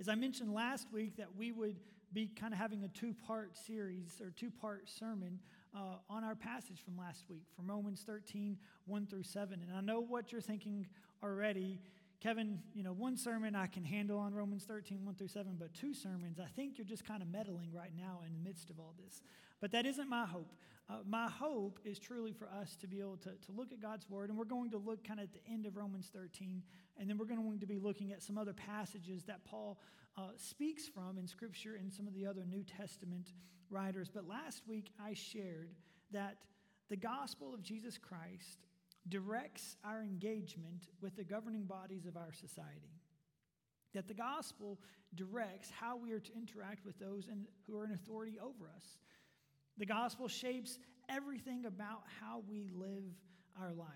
As I mentioned last week, that we would be kind of having a two part series or two part sermon uh, on our passage from last week, from Romans 13, 1 through 7. And I know what you're thinking already. Kevin, you know, one sermon I can handle on Romans 13, 1 through 7, but two sermons, I think you're just kind of meddling right now in the midst of all this. But that isn't my hope. Uh, my hope is truly for us to be able to, to look at God's word, and we're going to look kind of at the end of Romans 13, and then we're going to be looking at some other passages that Paul uh, speaks from in Scripture and some of the other New Testament writers. But last week I shared that the gospel of Jesus Christ directs our engagement with the governing bodies of our society. That the gospel directs how we are to interact with those in, who are in authority over us. The gospel shapes everything about how we live our life.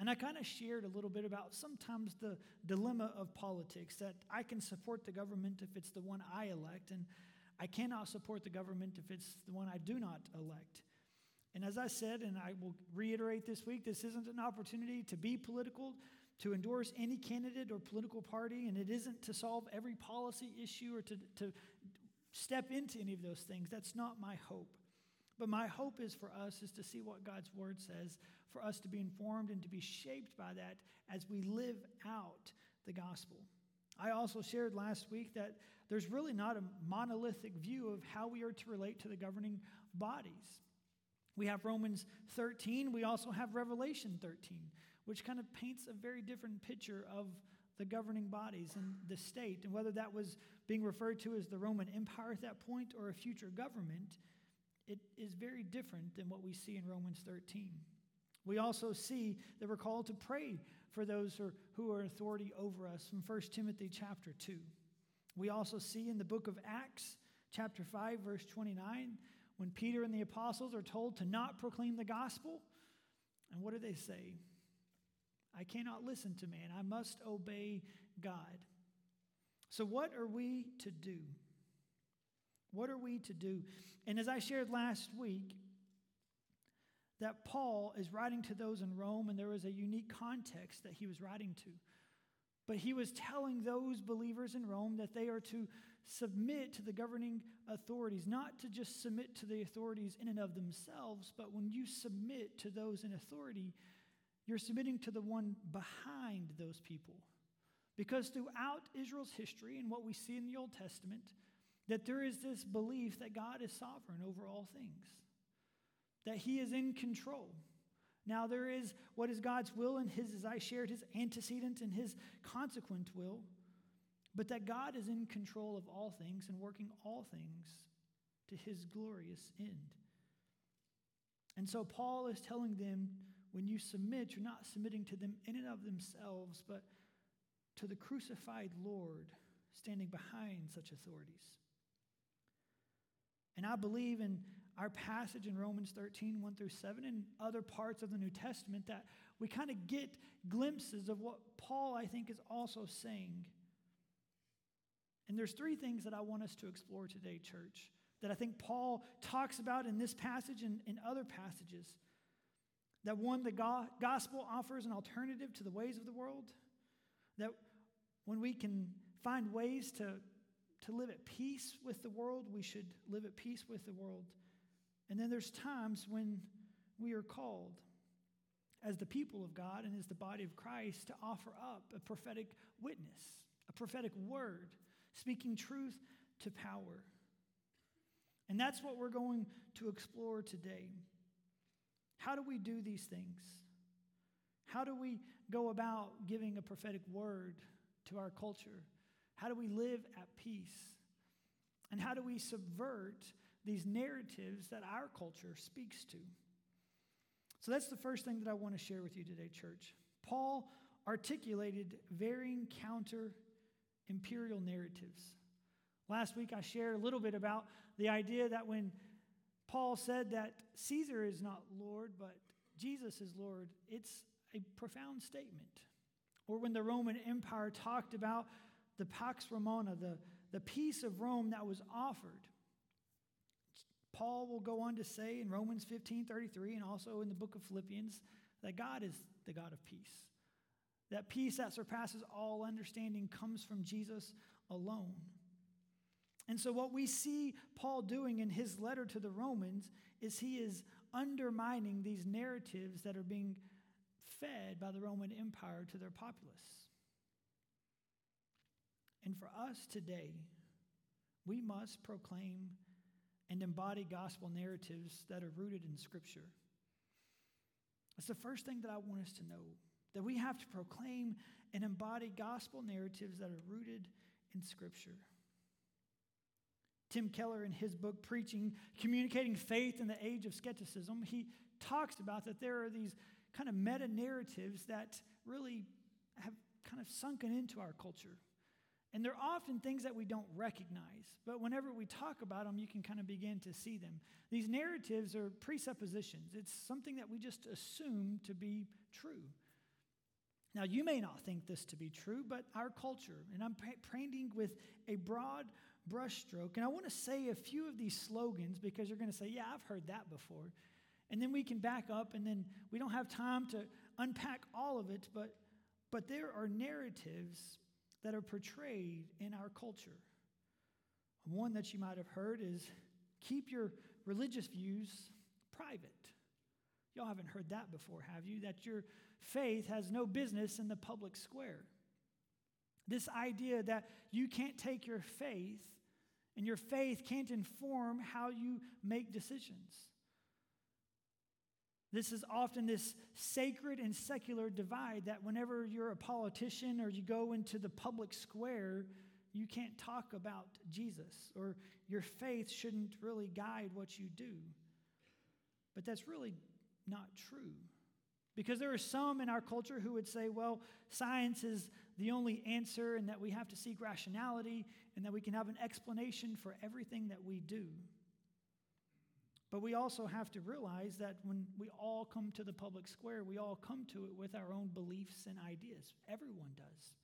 And I kind of shared a little bit about sometimes the dilemma of politics that I can support the government if it's the one I elect, and I cannot support the government if it's the one I do not elect. And as I said, and I will reiterate this week, this isn't an opportunity to be political, to endorse any candidate or political party, and it isn't to solve every policy issue or to, to step into any of those things. That's not my hope. But my hope is for us is to see what God's word says, for us to be informed and to be shaped by that as we live out the gospel. I also shared last week that there's really not a monolithic view of how we are to relate to the governing bodies. We have Romans 13, we also have Revelation 13, which kind of paints a very different picture of the governing bodies and the state, and whether that was being referred to as the Roman Empire at that point or a future government, it is very different than what we see in Romans 13. We also see that we're called to pray for those who are, authority over us from 1 Timothy chapter 2. We also see in the book of Acts, chapter 5, verse 29, when Peter and the apostles are told to not proclaim the gospel. And what do they say? I cannot listen to man. I must obey God. So, what are we to do? What are we to do? And as I shared last week, that Paul is writing to those in Rome, and there was a unique context that he was writing to. But he was telling those believers in Rome that they are to submit to the governing authorities, not to just submit to the authorities in and of themselves, but when you submit to those in authority, you're submitting to the one behind those people. Because throughout Israel's history and what we see in the Old Testament, that there is this belief that God is sovereign over all things, that He is in control. Now, there is what is God's will and His, as I shared, His antecedent and His consequent will, but that God is in control of all things and working all things to His glorious end. And so, Paul is telling them when you submit, you're not submitting to them in and of themselves, but to the crucified Lord standing behind such authorities. And I believe in our passage in Romans 13, 1 through 7, and other parts of the New Testament that we kind of get glimpses of what Paul, I think, is also saying. And there's three things that I want us to explore today, church, that I think Paul talks about in this passage and in other passages. That one, the gospel offers an alternative to the ways of the world. That when we can find ways to to live at peace with the world, we should live at peace with the world. And then there's times when we are called as the people of God and as the body of Christ to offer up a prophetic witness, a prophetic word, speaking truth to power. And that's what we're going to explore today. How do we do these things? How do we go about giving a prophetic word to our culture? How do we live at peace? And how do we subvert these narratives that our culture speaks to? So that's the first thing that I want to share with you today, church. Paul articulated varying counter imperial narratives. Last week I shared a little bit about the idea that when Paul said that Caesar is not Lord, but Jesus is Lord, it's a profound statement. Or when the Roman Empire talked about the Pax Romana, the, the peace of Rome that was offered. Paul will go on to say in Romans 15 33 and also in the book of Philippians that God is the God of peace. That peace that surpasses all understanding comes from Jesus alone. And so, what we see Paul doing in his letter to the Romans is he is undermining these narratives that are being fed by the Roman Empire to their populace. And for us today, we must proclaim and embody gospel narratives that are rooted in Scripture. That's the first thing that I want us to know that we have to proclaim and embody gospel narratives that are rooted in Scripture. Tim Keller, in his book Preaching, Communicating Faith in the Age of Skepticism, he talks about that there are these kind of meta narratives that really have kind of sunken into our culture. And they're often things that we don't recognize, but whenever we talk about them, you can kind of begin to see them. These narratives are presuppositions, it's something that we just assume to be true. Now, you may not think this to be true, but our culture, and I'm painting with a broad brushstroke, and I want to say a few of these slogans because you're going to say, Yeah, I've heard that before. And then we can back up, and then we don't have time to unpack all of it, but, but there are narratives that are portrayed in our culture. One that you might have heard is keep your religious views private. Y'all haven't heard that before, have you? That your faith has no business in the public square. This idea that you can't take your faith and your faith can't inform how you make decisions. This is often this sacred and secular divide that whenever you're a politician or you go into the public square, you can't talk about Jesus or your faith shouldn't really guide what you do. But that's really not true. Because there are some in our culture who would say, well, science is the only answer and that we have to seek rationality and that we can have an explanation for everything that we do. But we also have to realize that when we all come to the public square, we all come to it with our own beliefs and ideas. Everyone does.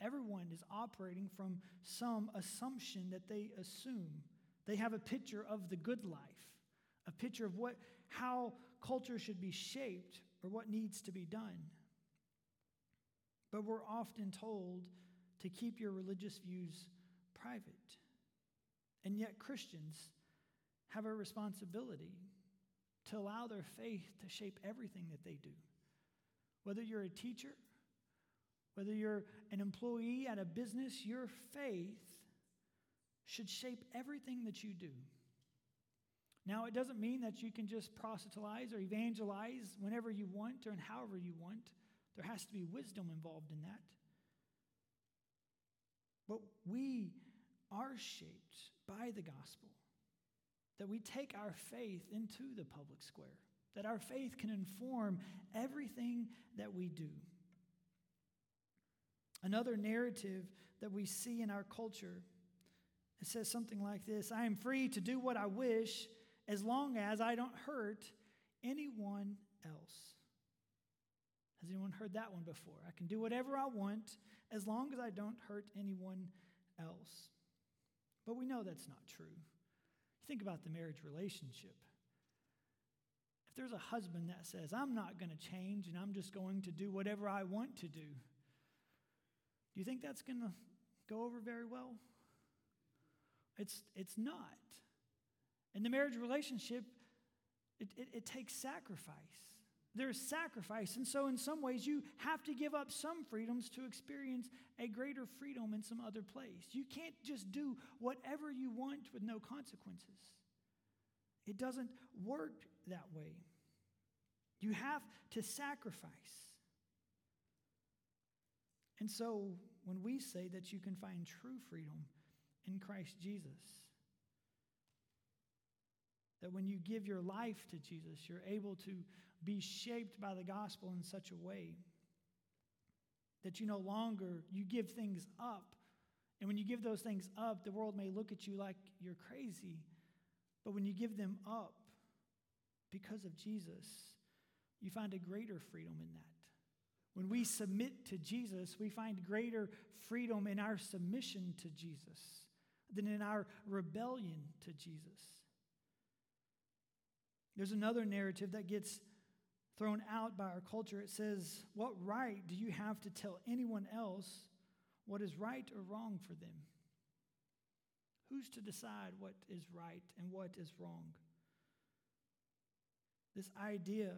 Everyone is operating from some assumption that they assume. They have a picture of the good life, a picture of what, how culture should be shaped or what needs to be done. But we're often told to keep your religious views private. And yet, Christians, have a responsibility to allow their faith to shape everything that they do. Whether you're a teacher, whether you're an employee at a business, your faith should shape everything that you do. Now, it doesn't mean that you can just proselytize or evangelize whenever you want or however you want. There has to be wisdom involved in that. But we are shaped by the gospel that we take our faith into the public square, that our faith can inform everything that we do. Another narrative that we see in our culture it says something like this I am free to do what I wish as long as I don't hurt anyone else. Has anyone heard that one before? I can do whatever I want as long as I don't hurt anyone else. But we know that's not true. Think about the marriage relationship. If there's a husband that says, I'm not going to change and I'm just going to do whatever I want to do, do you think that's going to go over very well? It's, it's not. In the marriage relationship, it, it, it takes sacrifice there's sacrifice. And so, in some ways, you have to give up some freedoms to experience a greater freedom in some other place. You can't just do whatever you want with no consequences. It doesn't work that way. You have to sacrifice. And so, when we say that you can find true freedom in Christ Jesus, that when you give your life to Jesus, you're able to be shaped by the gospel in such a way that you no longer you give things up. And when you give those things up the world may look at you like you're crazy. But when you give them up because of jesus you find a greater freedom in that. When we submit to jesus we find greater freedom in our submission to jesus than in our rebellion to jesus. There's another narrative that gets thrown out by our culture. It says, What right do you have to tell anyone else what is right or wrong for them? Who's to decide what is right and what is wrong? This idea,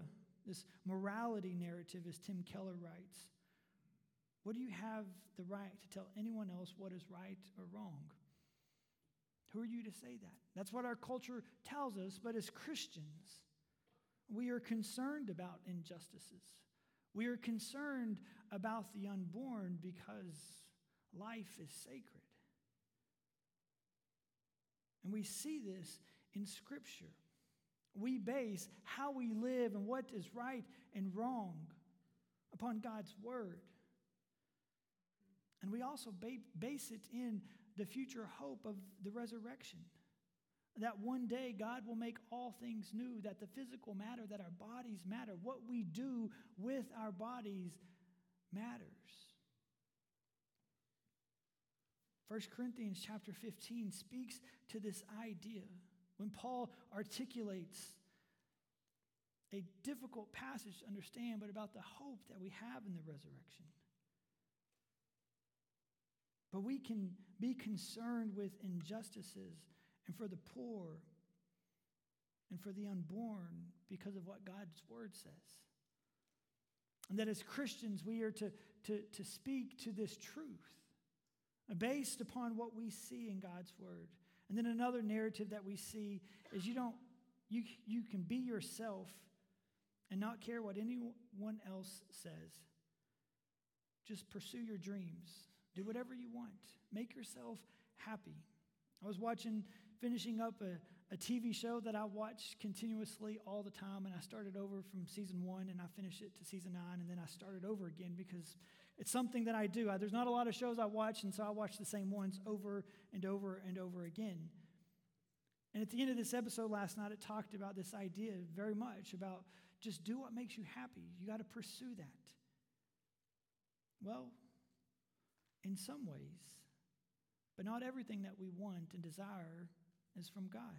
this morality narrative, as Tim Keller writes, what do you have the right to tell anyone else what is right or wrong? Who are you to say that? That's what our culture tells us, but as Christians, we are concerned about injustices. We are concerned about the unborn because life is sacred. And we see this in Scripture. We base how we live and what is right and wrong upon God's Word. And we also base it in the future hope of the resurrection. That one day God will make all things new, that the physical matter, that our bodies matter. What we do with our bodies matters. 1 Corinthians chapter 15 speaks to this idea when Paul articulates a difficult passage to understand, but about the hope that we have in the resurrection. But we can be concerned with injustices and for the poor and for the unborn because of what God's word says. And that as Christians, we are to, to, to speak to this truth based upon what we see in God's word. And then another narrative that we see is you don't you, you can be yourself and not care what anyone else says. Just pursue your dreams. Do whatever you want. Make yourself happy. I was watching, finishing up a, a TV show that I watch continuously all the time, and I started over from season one and I finished it to season nine, and then I started over again because it's something that I do. I, there's not a lot of shows I watch, and so I watch the same ones over and over and over again. And at the end of this episode last night, it talked about this idea very much about just do what makes you happy. You got to pursue that. Well, in some ways, but not everything that we want and desire is from God.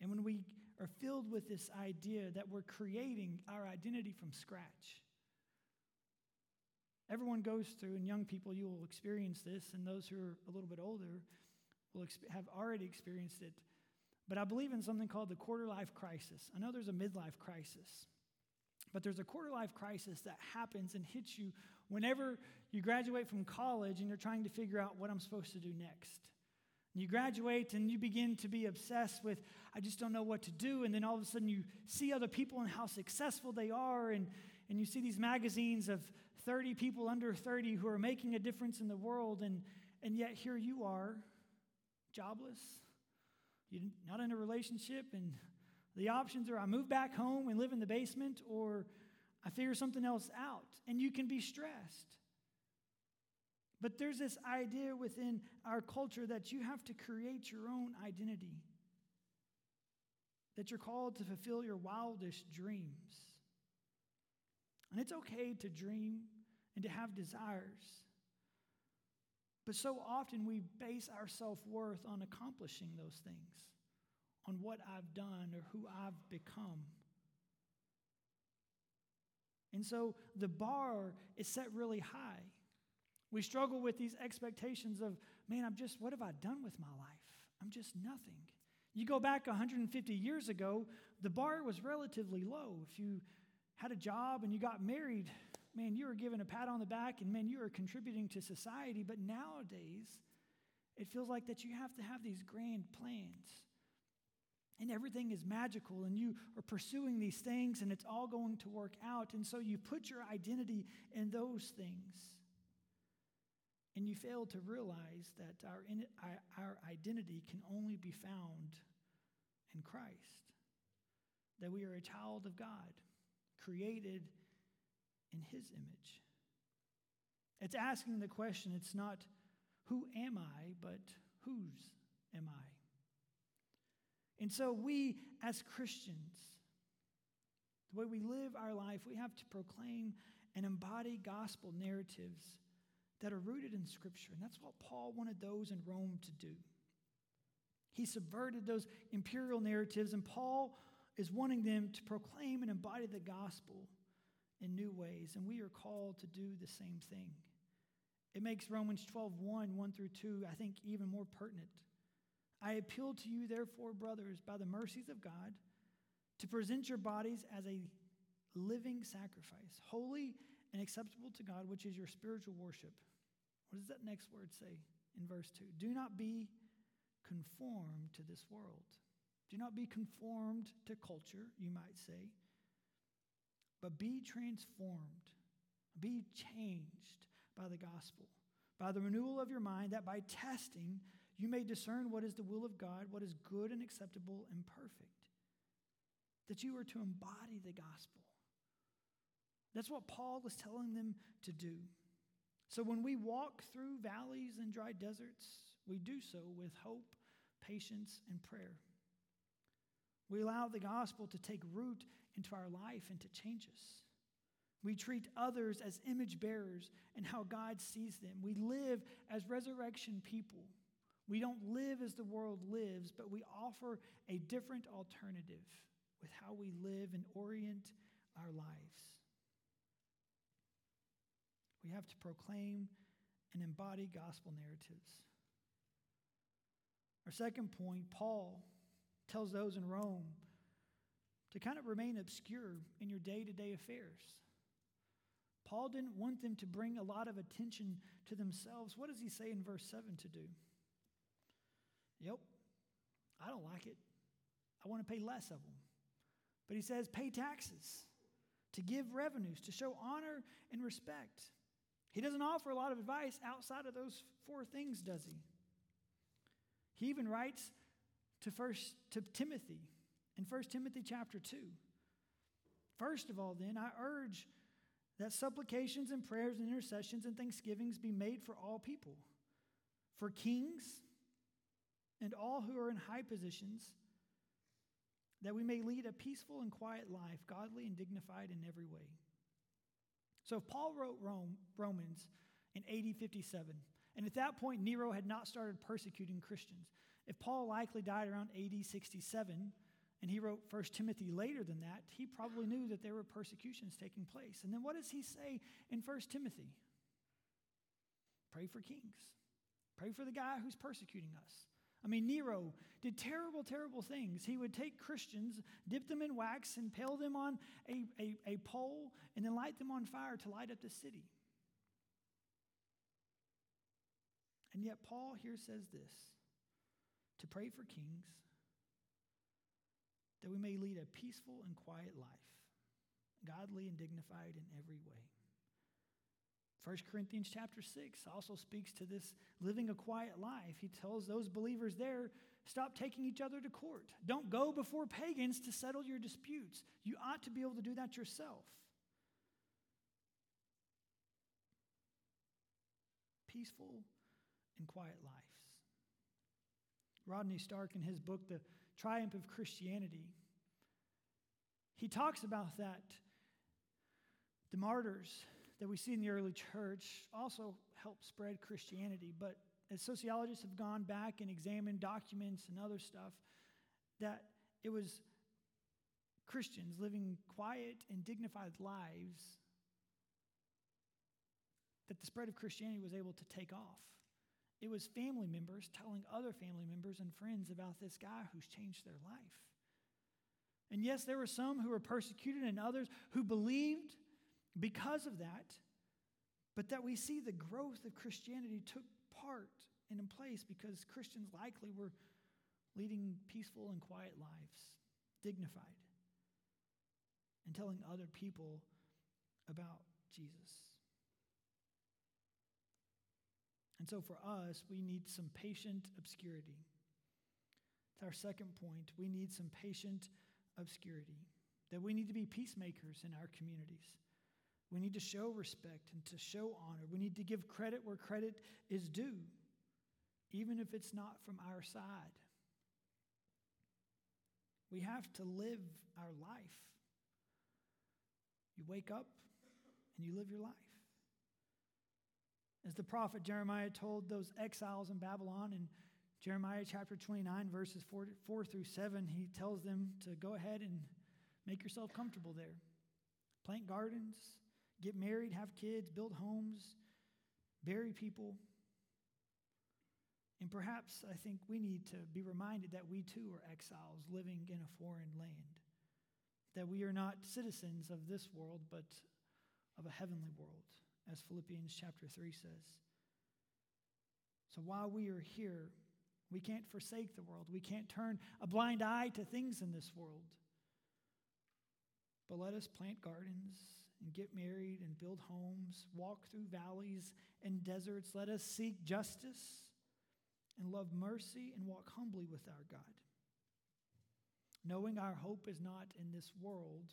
And when we are filled with this idea that we're creating our identity from scratch, everyone goes through, and young people, you will experience this, and those who are a little bit older will exp- have already experienced it. But I believe in something called the quarter life crisis. I know there's a midlife crisis. But there's a quarter life crisis that happens and hits you whenever you graduate from college and you're trying to figure out what I'm supposed to do next. You graduate and you begin to be obsessed with, I just don't know what to do. And then all of a sudden you see other people and how successful they are. And, and you see these magazines of 30 people under 30 who are making a difference in the world. And, and yet here you are, jobless, you're not in a relationship, and the options are I move back home and live in the basement, or I figure something else out. And you can be stressed. But there's this idea within our culture that you have to create your own identity, that you're called to fulfill your wildest dreams. And it's okay to dream and to have desires. But so often we base our self worth on accomplishing those things on what I've done or who I've become. And so the bar is set really high. We struggle with these expectations of, man, I'm just, what have I done with my life? I'm just nothing. You go back 150 years ago, the bar was relatively low. If you had a job and you got married, man, you were given a pat on the back and man, you were contributing to society. But nowadays, it feels like that you have to have these grand plans and everything is magical and you are pursuing these things and it's all going to work out. And so you put your identity in those things. And you fail to realize that our, our identity can only be found in Christ. That we are a child of God, created in His image. It's asking the question, it's not who am I, but whose am I? And so, we as Christians, the way we live our life, we have to proclaim and embody gospel narratives that are rooted in Scripture. And that's what Paul wanted those in Rome to do. He subverted those imperial narratives, and Paul is wanting them to proclaim and embody the gospel in new ways, and we are called to do the same thing. It makes Romans 12, 1, 1 through 2, I think, even more pertinent. I appeal to you, therefore, brothers, by the mercies of God, to present your bodies as a living sacrifice, holy and acceptable to God, which is your spiritual worship. What does that next word say in verse 2? Do not be conformed to this world. Do not be conformed to culture, you might say, but be transformed, be changed by the gospel, by the renewal of your mind, that by testing you may discern what is the will of God, what is good and acceptable and perfect. That you are to embody the gospel. That's what Paul was telling them to do. So when we walk through valleys and dry deserts, we do so with hope, patience, and prayer. We allow the gospel to take root into our life and to change us. We treat others as image bearers and how God sees them. We live as resurrection people. We don't live as the world lives, but we offer a different alternative with how we live and orient our lives. We have to proclaim and embody gospel narratives. Our second point, Paul tells those in Rome to kind of remain obscure in your day to day affairs. Paul didn't want them to bring a lot of attention to themselves. What does he say in verse 7 to do? Yep, I don't like it. I want to pay less of them. But he says, pay taxes, to give revenues, to show honor and respect. He doesn't offer a lot of advice outside of those four things, does he? He even writes to first to Timothy in 1 Timothy chapter 2. First of all, then, I urge that supplications and prayers and intercessions and thanksgivings be made for all people, for kings and all who are in high positions, that we may lead a peaceful and quiet life, godly and dignified in every way. So if Paul wrote Rome, Romans in AD 57, and at that point Nero had not started persecuting Christians, if Paul likely died around AD 67, and he wrote 1 Timothy later than that, he probably knew that there were persecutions taking place. And then what does he say in 1 Timothy? Pray for kings. Pray for the guy who's persecuting us. I mean, Nero did terrible, terrible things. He would take Christians, dip them in wax, and impale them on a, a, a pole, and then light them on fire to light up the city. And yet, Paul here says this to pray for kings, that we may lead a peaceful and quiet life, godly and dignified in every way. 1 Corinthians chapter 6 also speaks to this living a quiet life. He tells those believers there stop taking each other to court. Don't go before pagans to settle your disputes. You ought to be able to do that yourself. Peaceful and quiet lives. Rodney Stark, in his book, The Triumph of Christianity, he talks about that. The martyrs that we see in the early church also helped spread Christianity. But as sociologists have gone back and examined documents and other stuff, that it was Christians living quiet and dignified lives that the spread of Christianity was able to take off. It was family members telling other family members and friends about this guy who's changed their life. And yes, there were some who were persecuted and others who believed because of that, but that we see the growth of Christianity took part and in place because Christians likely were leading peaceful and quiet lives, dignified, and telling other people about Jesus. And so for us, we need some patient obscurity. It's our second point. We need some patient obscurity. That we need to be peacemakers in our communities. We need to show respect and to show honor. We need to give credit where credit is due, even if it's not from our side. We have to live our life. You wake up and you live your life. As the prophet Jeremiah told those exiles in Babylon in Jeremiah chapter 29, verses 4, 4 through 7, he tells them to go ahead and make yourself comfortable there. plant gardens, get married, have kids, build homes, bury people. And perhaps I think we need to be reminded that we too are exiles living in a foreign land, that we are not citizens of this world, but of a heavenly world, as Philippians chapter 3 says. So while we are here, we can't forsake the world. We can't turn a blind eye to things in this world. But let us plant gardens and get married and build homes, walk through valleys and deserts. Let us seek justice and love mercy and walk humbly with our God. Knowing our hope is not in this world,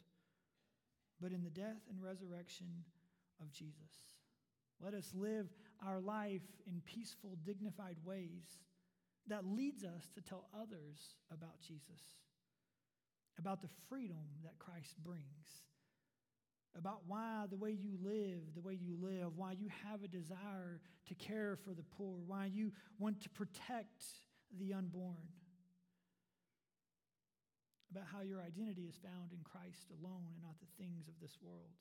but in the death and resurrection of Jesus. Let us live our life in peaceful, dignified ways that leads us to tell others about Jesus, about the freedom that Christ brings, about why the way you live, the way you live, why you have a desire to care for the poor, why you want to protect the unborn, about how your identity is found in Christ alone and not the things of this world.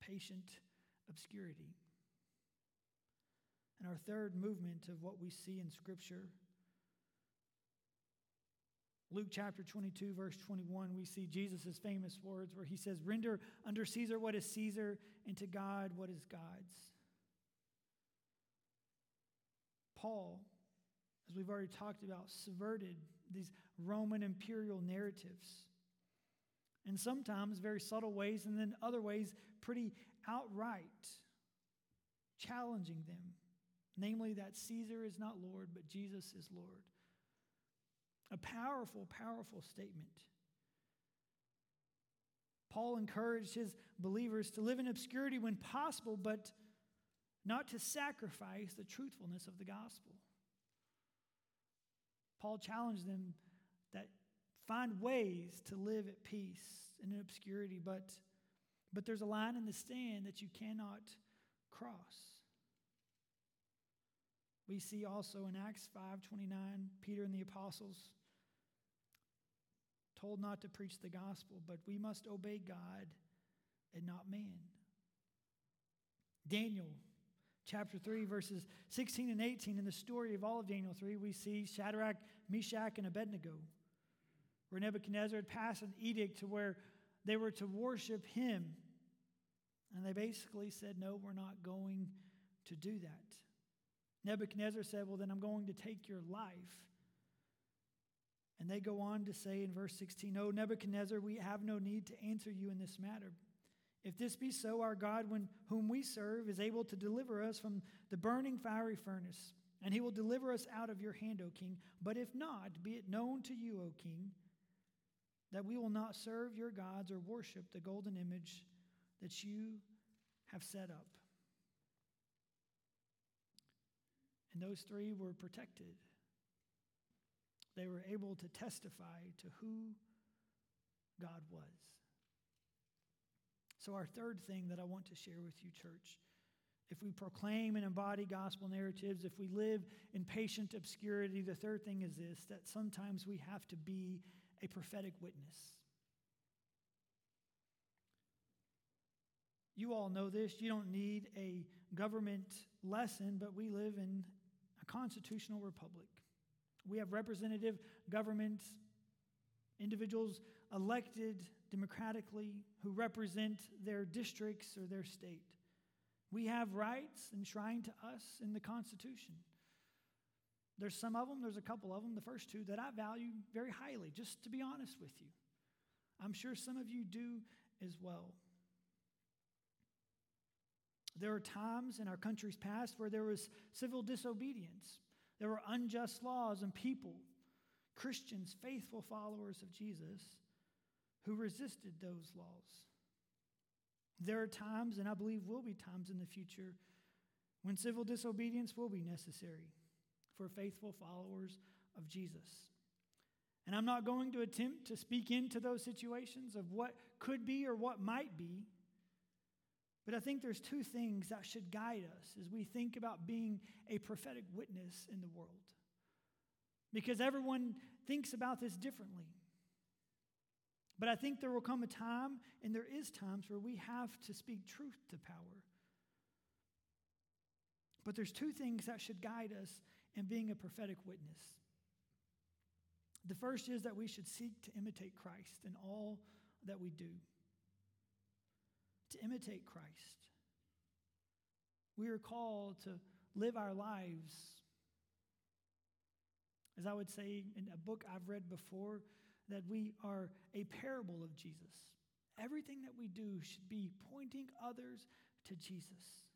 Patient obscurity. And our third movement of what we see in Scripture Luke chapter 22, verse 21, we see Jesus' famous words where he says, Render under Caesar what is Caesar, and to God what is God's. Paul, as we've already talked about, subverted these Roman imperial narratives. In sometimes very subtle ways, and then other ways pretty outright, challenging them. Namely, that Caesar is not Lord, but Jesus is Lord. A powerful, powerful statement. Paul encouraged his believers to live in obscurity when possible, but not to sacrifice the truthfulness of the gospel. Paul challenged them that find ways to live at peace in obscurity, but, but there's a line in the stand that you cannot cross. We see also in Acts 5:29 Peter and the apostles told not to preach the gospel, but we must obey God and not man. Daniel chapter 3 verses 16 and 18 in the story of all of Daniel 3 we see Shadrach, Meshach and Abednego where Nebuchadnezzar had passed an edict to where they were to worship him and they basically said no we're not going to do that. Nebuchadnezzar said, Well, then I'm going to take your life. And they go on to say in verse 16, Oh, Nebuchadnezzar, we have no need to answer you in this matter. If this be so, our God, when, whom we serve, is able to deliver us from the burning fiery furnace, and he will deliver us out of your hand, O king. But if not, be it known to you, O king, that we will not serve your gods or worship the golden image that you have set up. And those three were protected. They were able to testify to who God was. So, our third thing that I want to share with you, church, if we proclaim and embody gospel narratives, if we live in patient obscurity, the third thing is this that sometimes we have to be a prophetic witness. You all know this. You don't need a government lesson, but we live in a constitutional republic. We have representative government, individuals elected democratically who represent their districts or their state. We have rights enshrined to us in the Constitution. There's some of them, there's a couple of them, the first two, that I value very highly, just to be honest with you. I'm sure some of you do as well. There are times in our country's past where there was civil disobedience. There were unjust laws and people, Christians, faithful followers of Jesus, who resisted those laws. There are times, and I believe will be times in the future, when civil disobedience will be necessary for faithful followers of Jesus. And I'm not going to attempt to speak into those situations of what could be or what might be. But I think there's two things that should guide us as we think about being a prophetic witness in the world. Because everyone thinks about this differently. But I think there will come a time, and there is times, where we have to speak truth to power. But there's two things that should guide us in being a prophetic witness. The first is that we should seek to imitate Christ in all that we do. To imitate Christ. We are called to live our lives. As I would say in a book I've read before, that we are a parable of Jesus. Everything that we do should be pointing others to Jesus.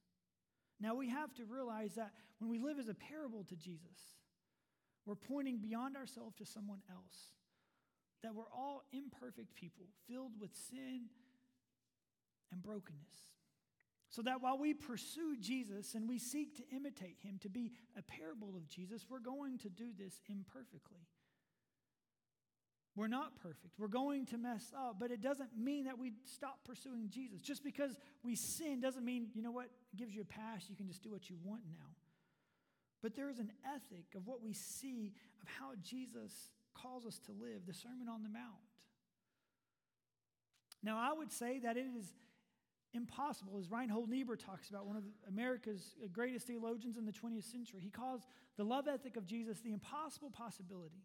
Now we have to realize that when we live as a parable to Jesus, we're pointing beyond ourselves to someone else. That we're all imperfect people filled with sin and brokenness. So that while we pursue Jesus and we seek to imitate him, to be a parable of Jesus, we're going to do this imperfectly. We're not perfect. We're going to mess up, but it doesn't mean that we stop pursuing Jesus. Just because we sin doesn't mean, you know what, it gives you a pass, you can just do what you want now. But there is an ethic of what we see of how Jesus calls us to live, the Sermon on the Mount. Now, I would say that it is impossible, as Reinhold Niebuhr talks about, one of America's greatest theologians in the 20th century. He calls the love ethic of Jesus the impossible possibility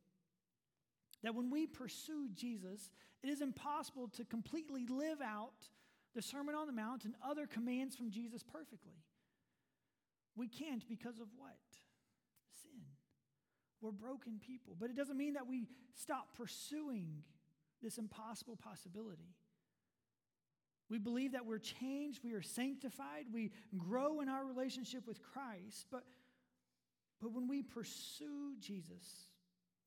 that when we pursue Jesus, it is impossible to completely live out the Sermon on the Mount and other commands from Jesus perfectly. We can't because of what? Sin. We're broken people. But it doesn't mean that we stop pursuing this impossible possibility. We believe that we're changed, we are sanctified, we grow in our relationship with Christ. But, but when we pursue Jesus,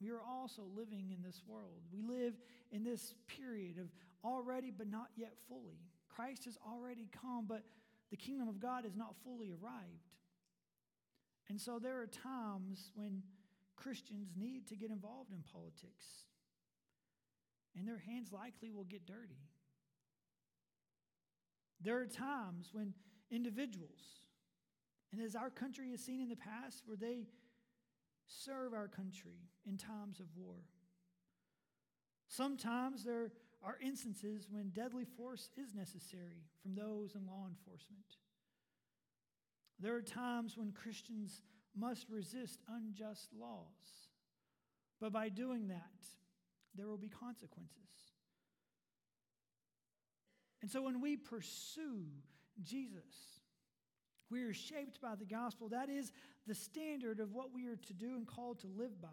we are also living in this world. We live in this period of already but not yet fully. Christ has already come, but the kingdom of God is not fully arrived. And so there are times when Christians need to get involved in politics, and their hands likely will get dirty. There are times when individuals, and as our country has seen in the past, where they serve our country in times of war. Sometimes there are instances when deadly force is necessary from those in law enforcement. There are times when Christians must resist unjust laws, but by doing that, there will be consequences. And so when we pursue Jesus, we are shaped by the gospel. That is the standard of what we are to do and called to live by.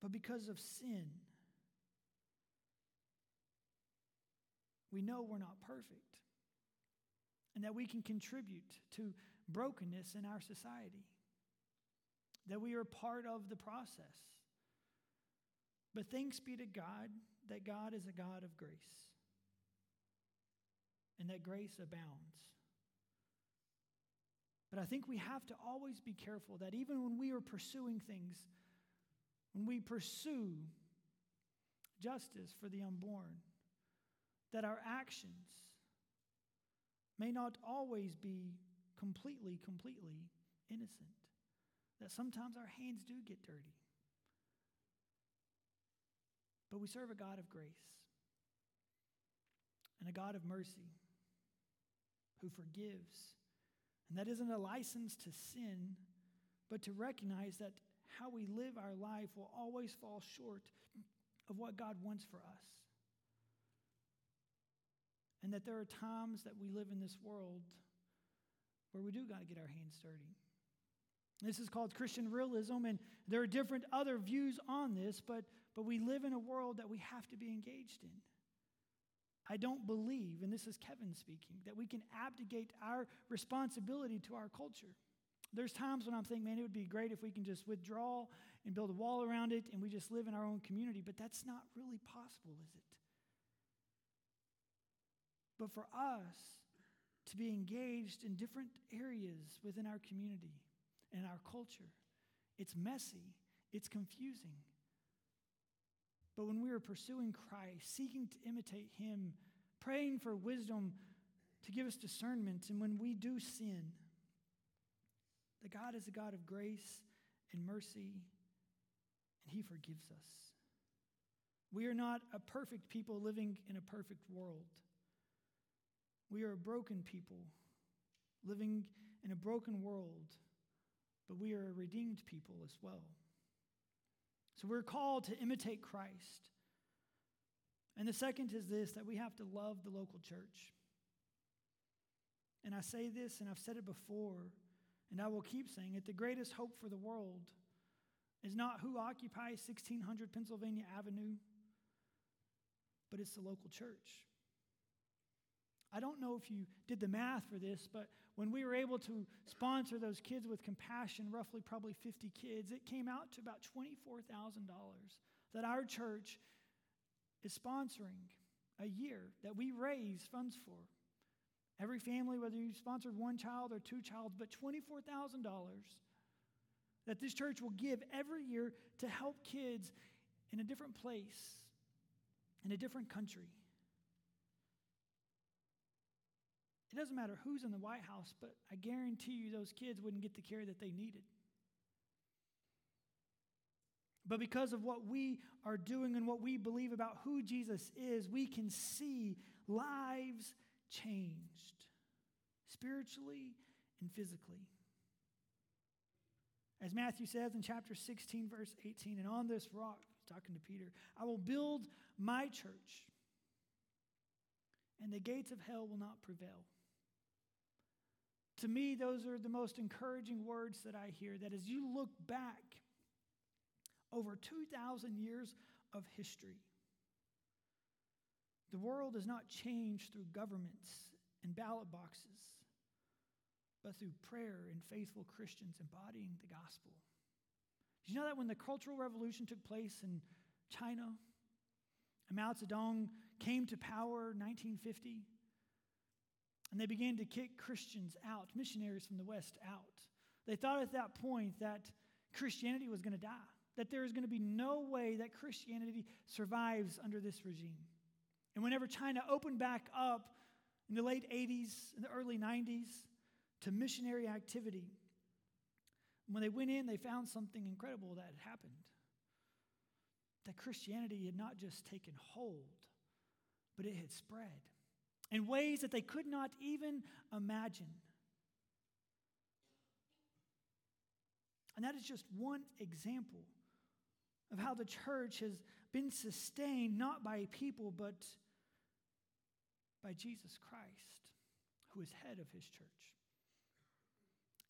But because of sin, we know we're not perfect and that we can contribute to brokenness in our society, that we are part of the process. But thanks be to God that God is a God of grace and that grace abounds. But I think we have to always be careful that even when we are pursuing things, when we pursue justice for the unborn, that our actions may not always be completely, completely innocent. That sometimes our hands do get dirty. But we serve a God of grace and a God of mercy who forgives and that isn't a license to sin, but to recognize that how we live our life will always fall short of what God wants for us. And that there are times that we live in this world where we do got to get our hands dirty. This is called Christian realism, and there are different other views on this, but, but we live in a world that we have to be engaged in. I don't believe, and this is Kevin speaking, that we can abdicate our responsibility to our culture. There's times when I'm thinking, man, it would be great if we can just withdraw and build a wall around it and we just live in our own community, but that's not really possible, is it? But for us to be engaged in different areas within our community and our culture, it's messy, it's confusing. But when we are pursuing Christ, seeking to imitate Him, praying for wisdom to give us discernment, and when we do sin, that God is a God of grace and mercy, and He forgives us. We are not a perfect people living in a perfect world. We are a broken people living in a broken world, but we are a redeemed people as well. So we're called to imitate Christ. And the second is this that we have to love the local church. And I say this, and I've said it before, and I will keep saying it the greatest hope for the world is not who occupies 1600 Pennsylvania Avenue, but it's the local church. I don't know if you did the math for this, but when we were able to sponsor those kids with compassion, roughly probably 50 kids, it came out to about $24,000 that our church is sponsoring a year that we raise funds for. Every family, whether you sponsored one child or two child, but $24,000 that this church will give every year to help kids in a different place, in a different country. It doesn't matter who's in the White House, but I guarantee you those kids wouldn't get the care that they needed. But because of what we are doing and what we believe about who Jesus is, we can see lives changed spiritually and physically. As Matthew says in chapter 16, verse 18, and on this rock, talking to Peter, I will build my church, and the gates of hell will not prevail. To me, those are the most encouraging words that I hear. That as you look back over 2,000 years of history, the world is not changed through governments and ballot boxes, but through prayer and faithful Christians embodying the gospel. Did you know that when the Cultural Revolution took place in China, Mao Zedong came to power in 1950, and they began to kick Christians out, missionaries from the West out. They thought at that point that Christianity was going to die, that there is going to be no way that Christianity survives under this regime. And whenever China opened back up in the late 80s and the early 90s to missionary activity, when they went in, they found something incredible that had happened. That Christianity had not just taken hold, but it had spread in ways that they could not even imagine. And that is just one example of how the church has been sustained not by people, but by Jesus Christ, who is head of his church.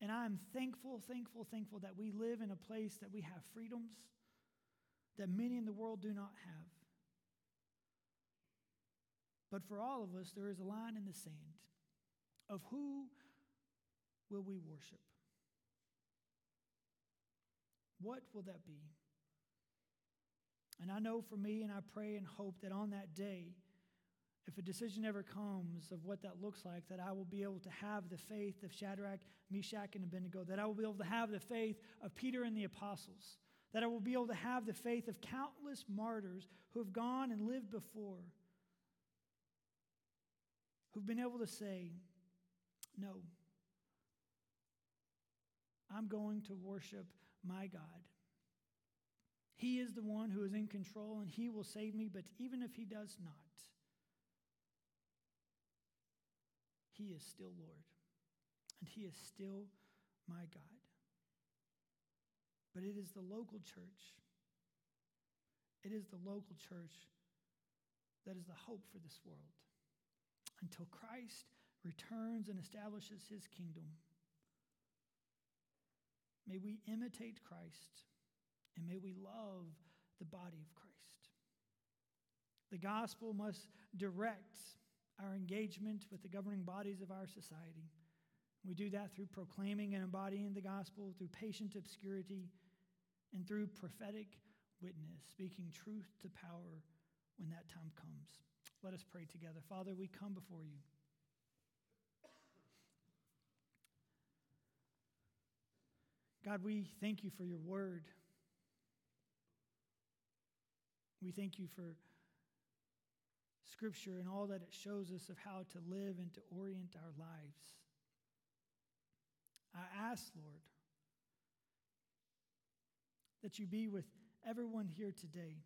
And I'm thankful, thankful, thankful that we live in a place that we have freedoms that many in the world do not have. But for all of us, there is a line in the sand of who will we worship? What will that be? And I know for me, and I pray and hope that on that day, if a decision ever comes of what that looks like, that I will be able to have the faith of Shadrach, Meshach, and Abednego, that I will be able to have the faith of Peter and the apostles, that I will be able to have the faith of countless martyrs who have gone and lived before, who've been able to say, No, I'm going to worship my God. He is the one who is in control and he will save me, but even if he does not, he is still Lord and he is still my God. But it is the local church. It is the local church that is the hope for this world until Christ returns and establishes his kingdom. May we imitate Christ and may we love the body of Christ. The gospel must direct our engagement with the governing bodies of our society. We do that through proclaiming and embodying the gospel, through patient obscurity, and through prophetic witness, speaking truth to power when that time comes. Let us pray together. Father, we come before you. God, we thank you for your word. We thank you for Scripture and all that it shows us of how to live and to orient our lives. I ask, Lord, that you be with everyone here today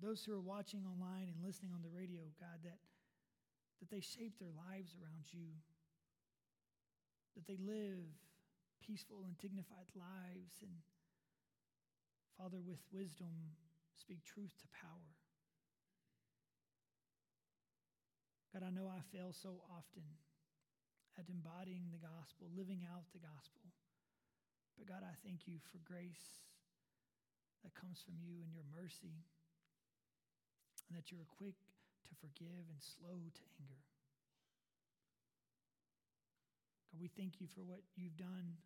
Those who are watching online and listening on the radio, God, that, that they shape their lives around you, that they live peaceful and dignified lives, and Father, with wisdom, speak truth to power. God, I know I fail so often at embodying the gospel, living out the gospel. But God, I thank you for grace that comes from you and your mercy, and that you're quick to forgive and slow to anger. God, we thank you for what you've done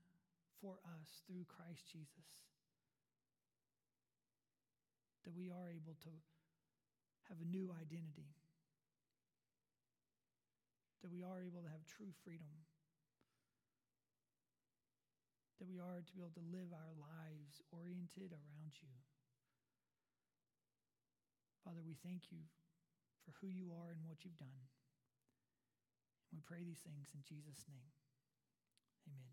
for us through Christ Jesus. That we are able to have a new identity. That we are able to have true freedom that we are to be able to live our lives oriented around you. Father, we thank you for who you are and what you've done. And we pray these things in Jesus' name. Amen.